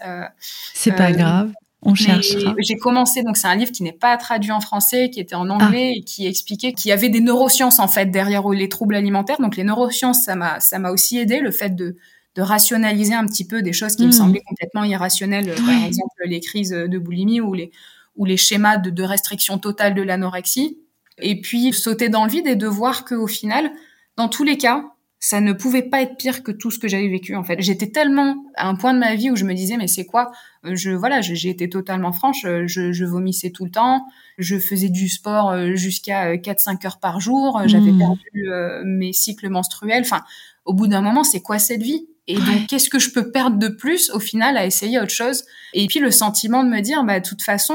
c'est pas grave on cherchera. J'ai commencé, donc c'est un livre qui n'est pas traduit en français, qui était en anglais ah. et qui expliquait qu'il y avait des neurosciences en fait derrière les troubles alimentaires. Donc les neurosciences, ça m'a ça m'a aussi aidé le fait de de rationaliser un petit peu des choses qui me hmm. semblaient complètement irrationnelles, par exemple les crises de boulimie ou les ou les schémas de, de restriction totale de l'anorexie. Et puis sauter dans le vide et de voir qu'au final, dans tous les cas, ça ne pouvait pas être pire que tout ce que j'avais vécu en fait. J'étais tellement à un point de ma vie où je me disais mais c'est quoi? Euh, Je voilà, j'ai été totalement franche, euh, je, je, vomissais tout le temps, je faisais du sport euh, jusqu'à 4-5 heures par jour, j'avais mmh. perdu mes cycles menstruels. Enfin, au bout d'un moment, c'est quoi cette vie? Et donc qu'est-ce que je peux perdre de plus au final à essayer autre chose? Et puis le sentiment de me dire bah de toute façon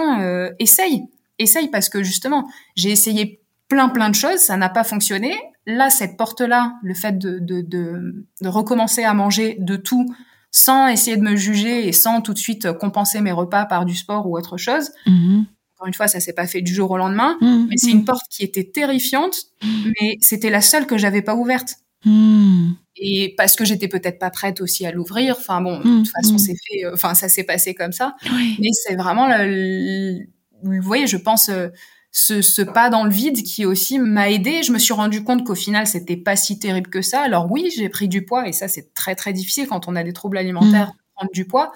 essaye essaye parce que justement, j'ai essayé plein plein de choses, ça n'a pas fonctionné. Là, cette porte-là, le fait de, de, de, de, recommencer à manger de tout sans essayer de me juger et sans tout de suite compenser mes repas par du sport ou autre chose. Mm-hmm. Encore une fois, ça s'est pas fait du jour au lendemain, mm-hmm. mais c'est une porte qui était terrifiante, mais c'était la seule que j'avais pas ouverte. Mm. Et parce que j'étais peut-être pas prête aussi à l'ouvrir. Enfin bon, de toute façon, c'est fait. Euh, enfin, ça s'est passé comme ça. Mais c'est vraiment, le, vous voyez, je pense. Euh, ce, ce, pas dans le vide qui aussi m'a aidé. Je me suis rendu compte qu'au final, c'était pas si terrible que ça. Alors oui, j'ai pris du poids et ça, c'est très très difficile quand on a des troubles alimentaires, mm. prendre du poids.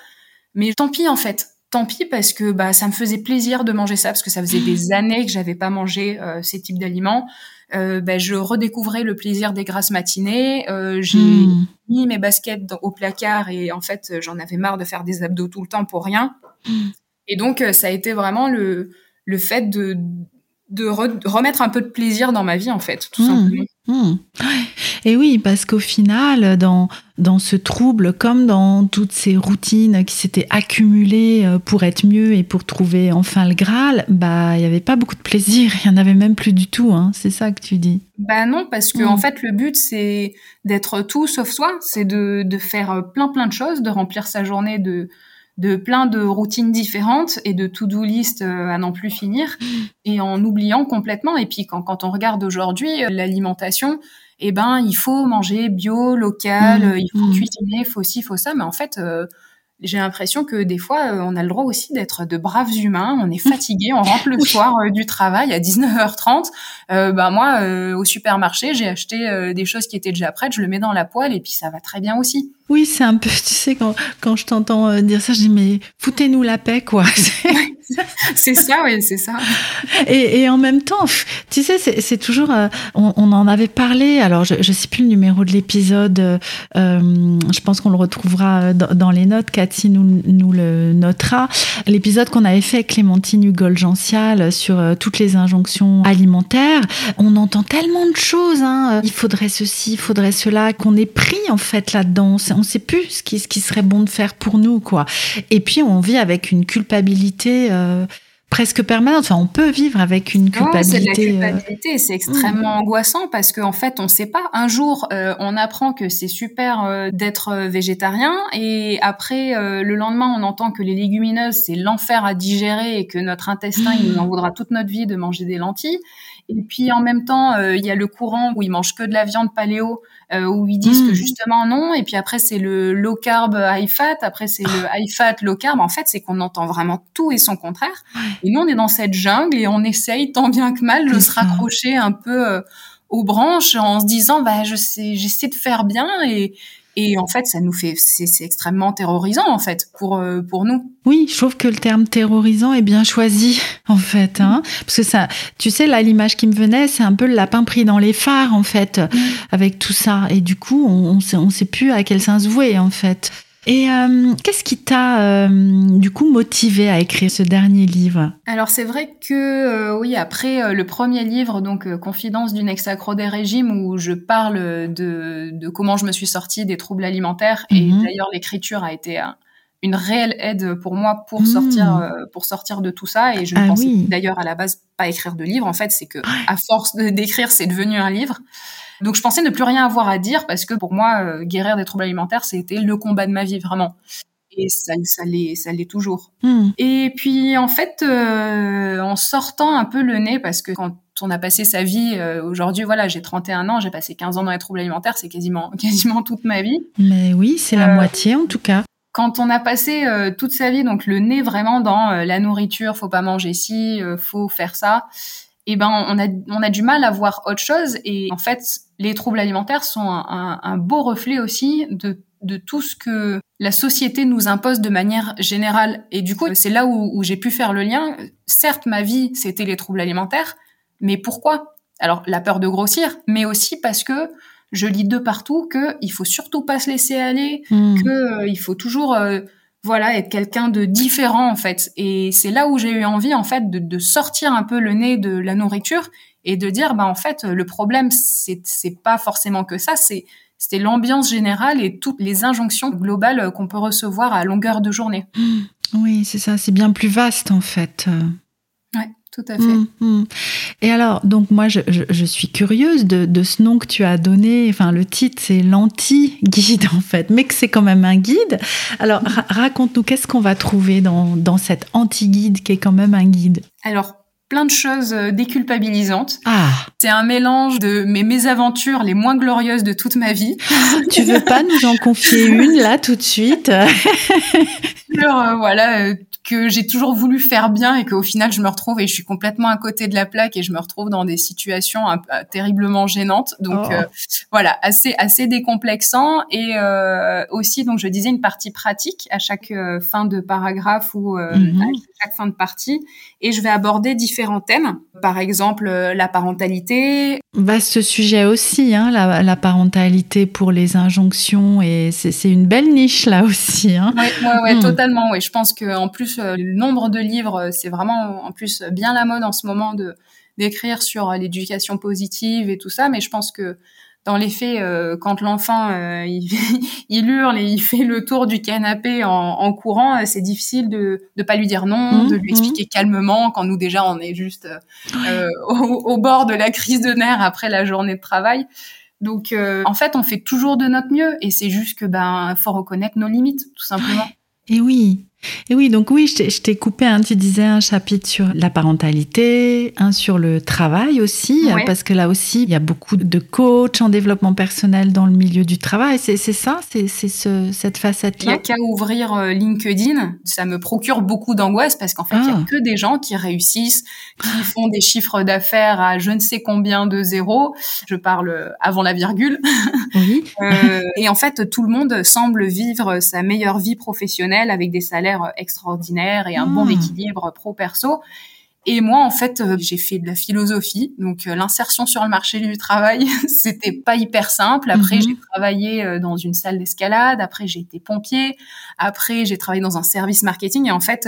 Mais tant pis en fait. Tant pis parce que bah ça me faisait plaisir de manger ça parce que ça faisait des années que j'avais pas mangé euh, ces types d'aliments. Euh, bah, je redécouvrais le plaisir des grasses matinées. Euh, j'ai mm. mis mes baskets au placard et en fait j'en avais marre de faire des abdos tout le temps pour rien. Mm. Et donc euh, ça a été vraiment le le fait de de remettre un peu de plaisir dans ma vie en fait tout mmh. simplement. Mmh. Et oui, parce qu'au final, dans, dans ce trouble, comme dans toutes ces routines qui s'étaient accumulées euh, pour être mieux et pour trouver enfin le Graal, bah il n'y avait pas beaucoup de plaisir, il n'y en avait même plus du tout, hein. c'est ça que tu dis. Bah non, parce que en mmh. fait le but c'est d'être tout sauf soi, c'est de, de faire plein plein de choses, de remplir sa journée de, de plein de routines différentes et de to-do list euh, à n'en plus finir et en oubliant complètement. Et puis quand, quand on regarde aujourd'hui euh, l'alimentation, eh ben il faut manger bio, local, mmh. il faut mmh. cuisiner, il faut ci, il faut ça. Mais en fait, euh, j'ai l'impression que des fois, euh, on a le droit aussi d'être de braves humains. On est fatigué, on rentre le soir euh, du travail à 19h30. Euh, bah moi, euh, au supermarché, j'ai acheté des choses qui étaient déjà prêtes, je le mets dans la poêle et puis ça va très bien aussi. Oui, c'est un peu, tu sais, quand, quand je t'entends dire ça, je dis mais foutez-nous la paix, quoi. c'est ça, oui, c'est ça. Et, en même temps, tu sais, c'est toujours, on, on, en avait parlé. Alors, je, je sais plus le numéro de l'épisode. Euh, je pense qu'on le retrouvera dans, dans les notes si nous, le notera. L'épisode qu'on avait fait avec Clémentine Hugol-Gential sur euh, toutes les injonctions alimentaires, on entend tellement de choses. Hein. Il faudrait ceci, il faudrait cela, qu'on est pris en fait là-dedans. On ne sait plus ce qui serait bon de faire pour nous, quoi. Et puis on vit avec une culpabilité. Euh, presque permanente. Enfin, on peut vivre avec une culpabilité. c'est la euh, culpabilité. C'est extrêmement mm. angoissant parce qu'en fait, on ne sait pas. Un jour, euh, on apprend que c'est super euh, d'être végétarien et après, le lendemain, on entend que les légumineuses, c'est l'enfer à digérer et que notre intestin, il nous en voudra toute notre vie de manger des lentilles. Et puis en même temps, il y a le courant où ils mangent que de la viande paléo euh, où ils disent que hmm. justement non, et puis après c'est le low carb high fat, après c'est le high fat low carb. En fait, c'est qu'on entend vraiment tout et son contraire. Et nous, on est dans cette jungle et on essaye tant bien que mal de se raccrocher un peu euh, aux branches en se disant bah je sais, j'essaie de faire bien et et en fait, ça nous fait, c'est extrêmement terrorisant en fait pour euh, pour nous. Oui, je trouve que le terme terrorisant est bien choisi en fait, hein, parce que ça, tu sais, là l'image qui me venait, c'est un peu le lapin pris dans les phares en fait, avec tout ça, et du coup, on, on sait, on sait plus à quel sens vouer en fait. Et euh, qu'est-ce qui t'a euh, du coup motivé à écrire ce dernier livre? Alors c'est vrai que euh, oui, après le premier livre, donc Confidence d'une ex-accro des régimes, où je parle de, de, comment je me suis sortie des troubles alimentaires, et mhm. d'ailleurs l'écriture a été une réelle aide pour moi pour mhm. sortir pour sortir de tout ça et je ne ah pensais d'ailleurs à la base pas écrire de livre. En fait c'est que à force d'écrire c'est devenu un livre donc je pensais ne plus rien avoir à dire parce que pour moi, euh, guérir des troubles alimentaires, c'était le combat de ma vie vraiment. Et ça, ça l'est, ça l'est toujours. Hmm. Et puis en fait, euh, en sortant un peu le nez, parce que quand on a passé sa vie, euh, aujourd'hui, voilà, j'ai 31 ans, j'ai passé 15 ans dans les troubles alimentaires, c'est quasiment, quasiment toute ma vie. Mais oui, c'est la moitié en tout cas quand on a passé toute sa vie, donc le nez vraiment dans la nourriture, faut pas manger ci, faut faire ça, eh ben on a on a du mal à voir autre chose et en fait les troubles alimentaires sont un, un, beau reflet aussi de de tout ce que la société nous impose de manière générale. Et du coup c'est là où, où j'ai pu faire le lien. Certes ma vie c'était les troubles alimentaires mais pourquoi? Alors la peur de grossir mais aussi parce que je lis de partout que il faut surtout pas se laisser aller mmh. que euh, il faut toujours euh, voilà, être quelqu'un de différent en fait. Et c'est là où j'ai eu envie en fait de, sortir un peu le nez de la nourriture et de dire bah en fait le problème c'est c'est pas forcément que ça, c'est c'était l'ambiance générale et toutes les injonctions globales qu'on peut recevoir à longueur de journée. Oui, c'est ça, c'est bien plus vaste en fait tout à fait. Mmh, mmh. Et alors, donc moi, je, je, suis curieuse de, de, ce nom que tu as donné. Enfin, le titre, c'est l'anti-guide, en fait, mais que c'est quand même un guide. Alors, raconte-nous, qu'est-ce qu'on va trouver dans, dans cet anti-guide qui est quand même un guide? Alors, plein de choses euh, déculpabilisantes. Ah. C'est un mélange de mes mésaventures les moins glorieuses de toute ma vie. tu veux pas nous en confier une là tout de suite? Sur, euh, voilà, euh, que j'ai toujours voulu faire bien et qu'au final je me retrouve et je suis complètement à côté de la plaque et je me retrouve dans des situations un, terriblement gênantes. Donc oh. voilà, assez assez décomplexant et aussi donc je disais une partie pratique à chaque fin de paragraphe ou mhm. à chaque fin de partie et je vais aborder différents thèmes. Par exemple, euh, la parentalité. Vaste sujet aussi, hein, la, parentalité pour les injonctions et c'est une belle niche là aussi. Hein. Oui, ouais, hmm. totalement. Ouais. Je pense que en plus euh, le nombre de livres, c'est vraiment en plus bien la mode en ce moment de d'écrire sur l'éducation positive et tout ça. Mais je pense que dans les faits, euh, quand l'enfant euh, il, hurle et il fait le tour du canapé en, en courant, euh, c'est difficile de ne pas lui dire non, mmh, de lui expliquer mmh. calmement quand nous déjà on est juste au, au, bord de la crise de nerfs après la journée de travail. Donc en fait, on fait toujours de notre mieux et c'est juste que ben faut reconnaître nos limites tout simplement. Et oui, et oui, donc oui, je t'ai coupé, hein, tu disais un chapitre sur la parentalité, un sur le travail aussi, parce que là aussi, il y a beaucoup de coachs en développement personnel dans le milieu du travail. C'est ça, c'est ce, cette facette-là? Il n'y a qu'à ouvrir euh, LinkedIn, ça me procure beaucoup d'angoisse parce qu'en fait, il n'y a ah. que des gens qui réussissent, qui font des chiffres d'affaires à je ne sais combien de zéros. Je parle avant la virgule. Oui. euh, et en fait, tout le monde semble vivre sa meilleure vie professionnelle avec des salaires extraordinaire et un bon hmm. équilibre pro-perso. Et moi, en fait, euh, j'ai fait de la philosophie, donc euh, l'insertion sur le marché du travail, c'était pas hyper simple. Après, mhm. j'ai travaillé euh, dans une salle d'escalade. Après, j'ai été pompier. Après, j'ai travaillé dans un service marketing. Et en fait,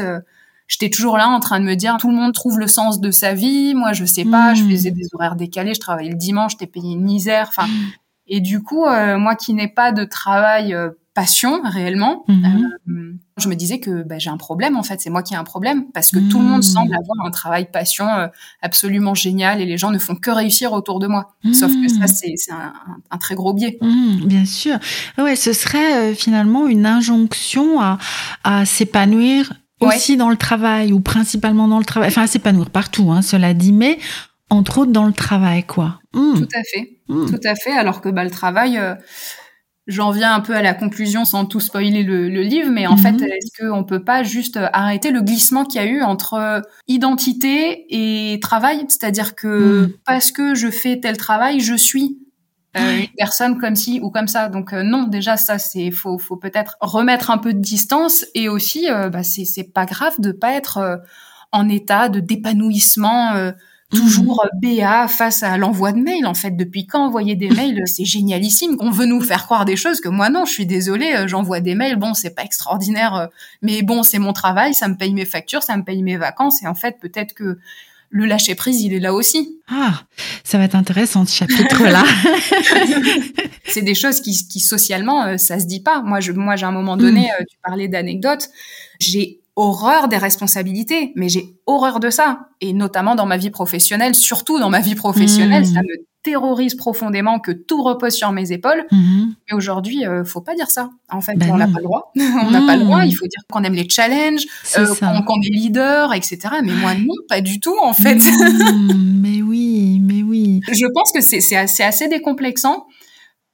j'étais toujours là en train de me dire, tout le monde trouve le sens de sa vie. Moi, je sais pas. Je hmm. faisais des horaires décalés. Je travaillais le dimanche. J'étais payé une misère. Enfin, hmm. et du coup, moi qui n'ai pas de travail passion réellement. Mhm. Euh, je me disais que bah, j'ai un problème en fait, c'est moi qui ai un problème parce que tout le monde mhm. semble avoir un travail passion euh, absolument génial et les gens ne font que réussir autour de moi. Sauf que ça mhm. c'est un, très gros biais. bien sûr. Ouais, ce serait euh, finalement une injonction à, s'épanouir aussi dans le travail ou principalement dans le travail. Enfin, à s'épanouir partout, hein, cela dit, mais entre autres dans le travail, quoi. Tout à fait, tout à fait. Alors que bah, le travail j'en viens un peu à la conclusion sans tout spoiler le, livre, mais en fait, mhm. est-ce qu'on peut pas juste arrêter le glissement qu'il y a eu entre identité et travail? C'est-à-dire que mhm. parce que je fais tel travail, je suis euh, une personne comme ci ou comme ça. Donc euh, non, déjà ça, c'est faut, faut peut-être remettre un peu de distance et aussi, euh, bah, c'est c'est pas grave de pas être en état de d'épanouissement toujours mhm. BA face à l'envoi de mails. En fait, depuis quand envoyer des mails, c'est génialissime. On veut nous faire croire des choses que moi non, je suis désolée, euh, j'envoie des mails. Bon, c'est pas extraordinaire, euh, mais bon, c'est mon travail, ça me paye mes factures, ça me paye mes vacances. Et en fait, peut-être que le lâcher prise, il est là aussi. Ah, ça va être intéressant ce chapitre-là. c'est des choses qui, qui socialement, euh, ça se dit pas. Moi, je, moi, j'ai un moment donné, mm. tu parlais d'anecdotes. J'ai horreur des responsabilités, mais j'ai horreur de ça. Et notamment dans ma vie professionnelle, surtout dans ma vie professionnelle, mmh. ça me terrorise profondément que tout repose sur mes épaules. Mmh. Mais aujourd'hui, euh, faut pas dire ça. En fait, ben on n'a pas le droit. on n'a pas le droit. Il faut dire qu'on aime les challenges, euh, qu'on est leader, etc. Mais moi, non, pas du tout, en fait. Mmh, mais oui, mais oui. Je pense que c'est assez, assez décomplexant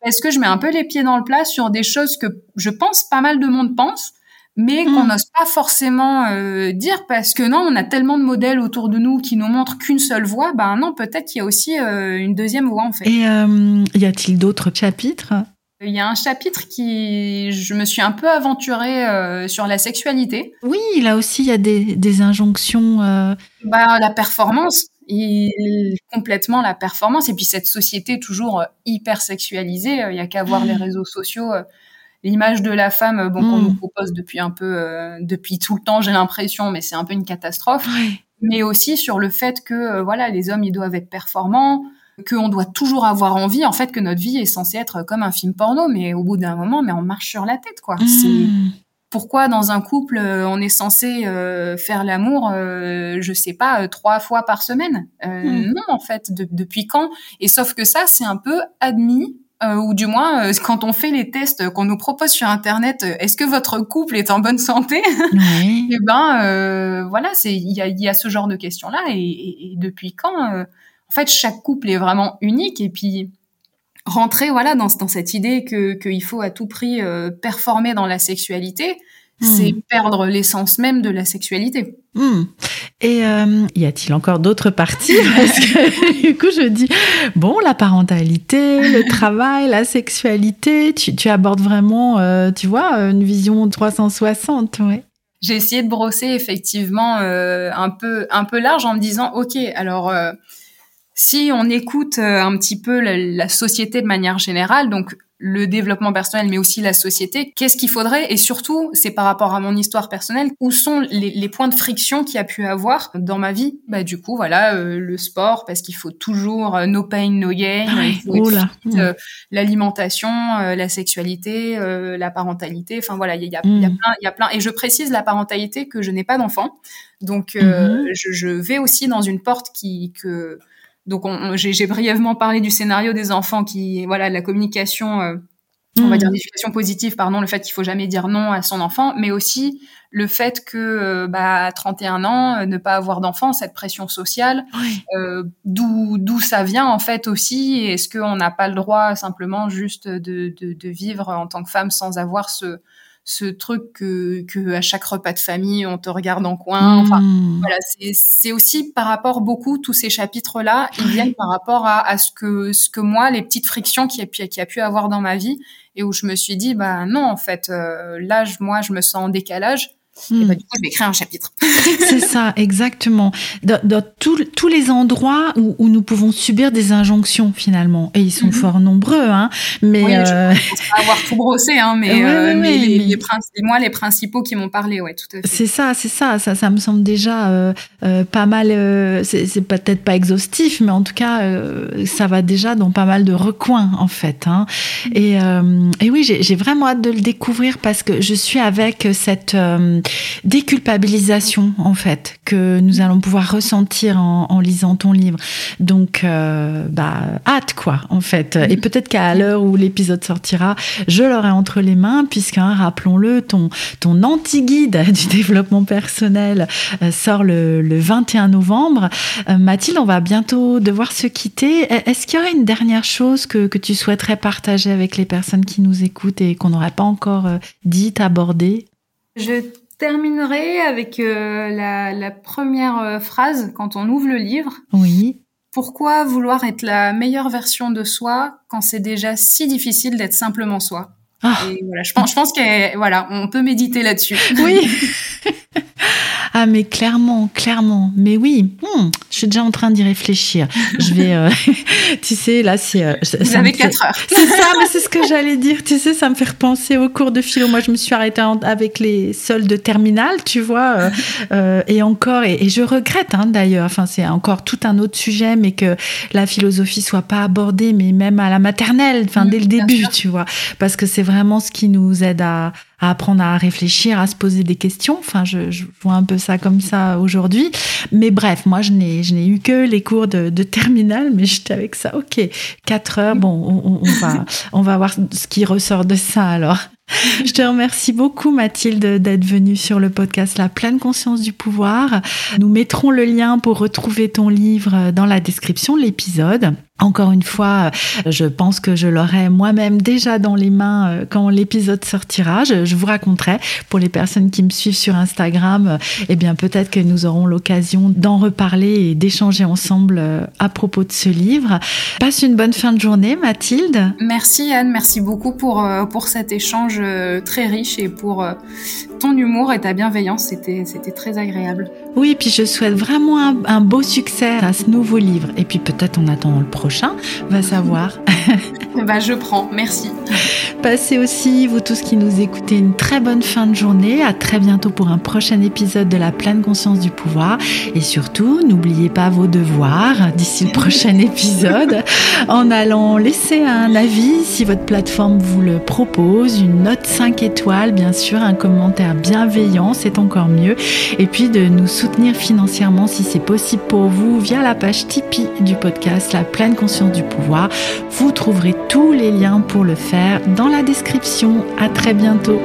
parce que je mets un peu les pieds dans le plat sur des choses que je pense pas mal de monde pense mais qu'on hmm. n'ose pas forcément euh, dire parce que non, on a tellement de modèles autour de nous qui nous montrent qu'une seule voie. Ben non, peut-être qu'il y a aussi euh, une deuxième voie en fait. Et euh, y a-t-il d'autres chapitres? Il y a un chapitre qui, je me suis un peu aventurée sur la sexualité. Oui, là aussi, il y a des, des injonctions. Bah, la performance, il, complètement la performance. Et puis cette société toujours hyper sexualisée. Il y a qu'à voir les hmm. réseaux sociaux l'image de la femme bon qu'on hmm. nous propose depuis un peu euh, depuis tout le temps j'ai l'impression mais c'est un peu une catastrophe mais aussi sur le fait que euh, voilà les hommes ils doivent être performants qu'on doit toujours avoir envie en fait que notre vie est censée être comme un film porno mais au bout d'un moment mais on marche sur la tête quoi hmm. pourquoi dans un couple on est censé faire l'amour, je sais pas, trois fois par semaine? Hmm. Non, en fait, depuis quand? Et sauf que ça, c'est un peu admis euh, ou du moins euh, quand on fait les tests qu'on nous propose sur internet, euh, est-ce que votre couple est en bonne santé Et eh ben voilà, c'est il y a, y a, ce genre de questions là et, depuis quand En fait, chaque couple est vraiment unique et puis rentrer voilà dans, dans cette idée que qu'il faut à tout prix performer dans la sexualité, c'est hmm. perdre l'essence même de la sexualité. Hmm. Et euh, y a-t-il encore d'autres parties? Parce que du coup, je dis bon, la parentalité, le travail, la sexualité. Tu, abordes vraiment, euh, tu vois, une vision 360, ouais. J'ai essayé de brosser effectivement euh, un peu un peu large en me disant ok, alors si on écoute un petit peu la, la, société de manière générale, donc le développement personnel, mais aussi la société. Qu'est-ce qu'il faudrait? Et surtout, c'est par rapport à mon histoire personnelle, où sont les, points de friction qu'il y a pu avoir dans ma vie? Bah du coup, voilà, euh, le sport, parce qu'il faut toujours euh, no pain, no gain. Mmh. Euh, l'alimentation, la sexualité, la parentalité. Enfin voilà, il y a, y, y a, mmh. plein, il y a plein. Et je précise la parentalité que je n'ai pas d'enfant, donc mmh. je, je, vais aussi dans une porte qui que donc, j'ai brièvement parlé du scénario des enfants qui, voilà, la communication, euh, on va dire hmm. l'éducation positive, pardon, le fait qu'il faut jamais dire non à son enfant, mais aussi le fait que, euh, bah, à 31 ans, euh, ne pas avoir d'enfant, cette pression sociale, d'où d'où ça vient en fait aussi. Est-ce qu'on n'a pas le droit simplement juste de, de, de vivre en tant que femme sans avoir ce ce truc que, que à chaque repas de famille on te regarde en coin. Enfin, hmm. voilà, c'est aussi par rapport beaucoup tous ces chapitres là, ils viennent par rapport à, à, ce que ce que moi les petites frictions qui a pu qui a pu avoir dans ma vie et où je me suis dit bah non en fait euh, là moi je me sens en décalage et bah, hmm. du coup, je vais écrire un chapitre. c'est ça, exactement. Dans, dans tous les endroits où, où, nous pouvons subir des injonctions, finalement. Et ils sont mhm. fort nombreux, hein. Mais oui, euh... je pas avoir tout brossé, hein, mais, euh, mais, les, les, moi, les principaux qui m'ont parlé, ouais, tout à fait. C'est ça, c'est ça, ça. Ça me semble déjà euh, euh pas mal. Euh, c'est peut-être pas exhaustif, mais en tout cas, euh, ça va déjà dans pas mal de recoins, en fait. Hein. Mhm. Et, et oui, j'ai vraiment hâte de le découvrir parce que je suis avec cette déculpabilisation en fait que nous allons pouvoir ressentir en, lisant ton livre. Donc, euh, bah, hâte quoi en fait. Et peut-être qu'à l'heure où l'épisode sortira, je l'aurai entre les mains puisque, rappelons-le, ton, ton anti-guide du développement personnel euh, sort le, 21 novembre. Euh, Mathilde, on va bientôt devoir se quitter. Est-ce qu'il y aurait une dernière chose que, que tu souhaiterais partager avec les personnes qui nous écoutent et qu'on n'aurait pas encore dit, abordé Je terminerai avec euh, la, première euh, phrase quand on ouvre le livre. Oui. Pourquoi vouloir être la meilleure version de soi quand c'est déjà si difficile d'être simplement soi? Ah. voilà, je pense, je pense qu'on voilà, on peut méditer là-dessus. Oui. Ah, mais clairement, clairement. Mais oui, hmm, je suis déjà en train d'y réfléchir. Je vais, euh, tu sais, là, c'est. Euh, Vous avez quatre heures. C'est ça, mais c'est ce que j'allais dire. Tu sais, ça me fait repenser au cours de philo. Moi, je me suis arrêtée avec les soldes terminales, tu vois, euh, et encore, et, je regrette hein, d'ailleurs. Enfin, c'est encore tout un autre sujet, mais que la philosophie soit pas abordée, mais même à la maternelle, enfin, dès le début, tu vois, parce que c'est vraiment ce qui nous aide à à apprendre à réfléchir, à se poser des questions. Enfin, je, je vois un peu ça comme ça aujourd'hui. Mais bref, moi, je n'ai, je n'ai eu que les cours de, de terminale, mais j'étais avec ça. Ok, quatre heures. Bon, on, on, va, on va voir ce qui ressort de ça alors. Je te remercie beaucoup Mathilde d'être venue sur le podcast La pleine conscience du pouvoir. Nous mettrons le lien pour retrouver ton livre dans la description de l'épisode. Encore une fois, je pense que je l'aurai moi-même déjà dans les mains euh, quand l'épisode sortira. Je, vous raconterai pour les personnes qui me suivent sur Instagram. Eh bien, peut-être que nous aurons l'occasion d'en reparler et d'échanger ensemble euh, à propos de ce livre. Passe une bonne fin de journée, Mathilde. Merci Anne, merci beaucoup pour euh, pour cet échange très riche et pour ton humour et ta bienveillance. C'était c'était très agréable. Oui, puis je souhaite vraiment un, un beau succès à ce nouveau livre. Et puis peut-être en attendant le prochain va savoir. bah, je prends, merci. Passez aussi, vous tous qui nous écoutez, une très bonne fin de journée. À très bientôt pour un prochain épisode de la pleine conscience du pouvoir. Et surtout, n'oubliez pas vos devoirs d'ici le prochain épisode en allant laisser un avis si votre plateforme vous le propose, une note 5 étoiles, bien sûr, un commentaire bienveillant, c'est encore mieux. Et puis de nous soutenir financièrement si c'est possible pour vous via la page Tipeee du podcast La pleine conscience du pouvoir. Vous trouverez tous les liens pour le faire dans la description. À très bientôt.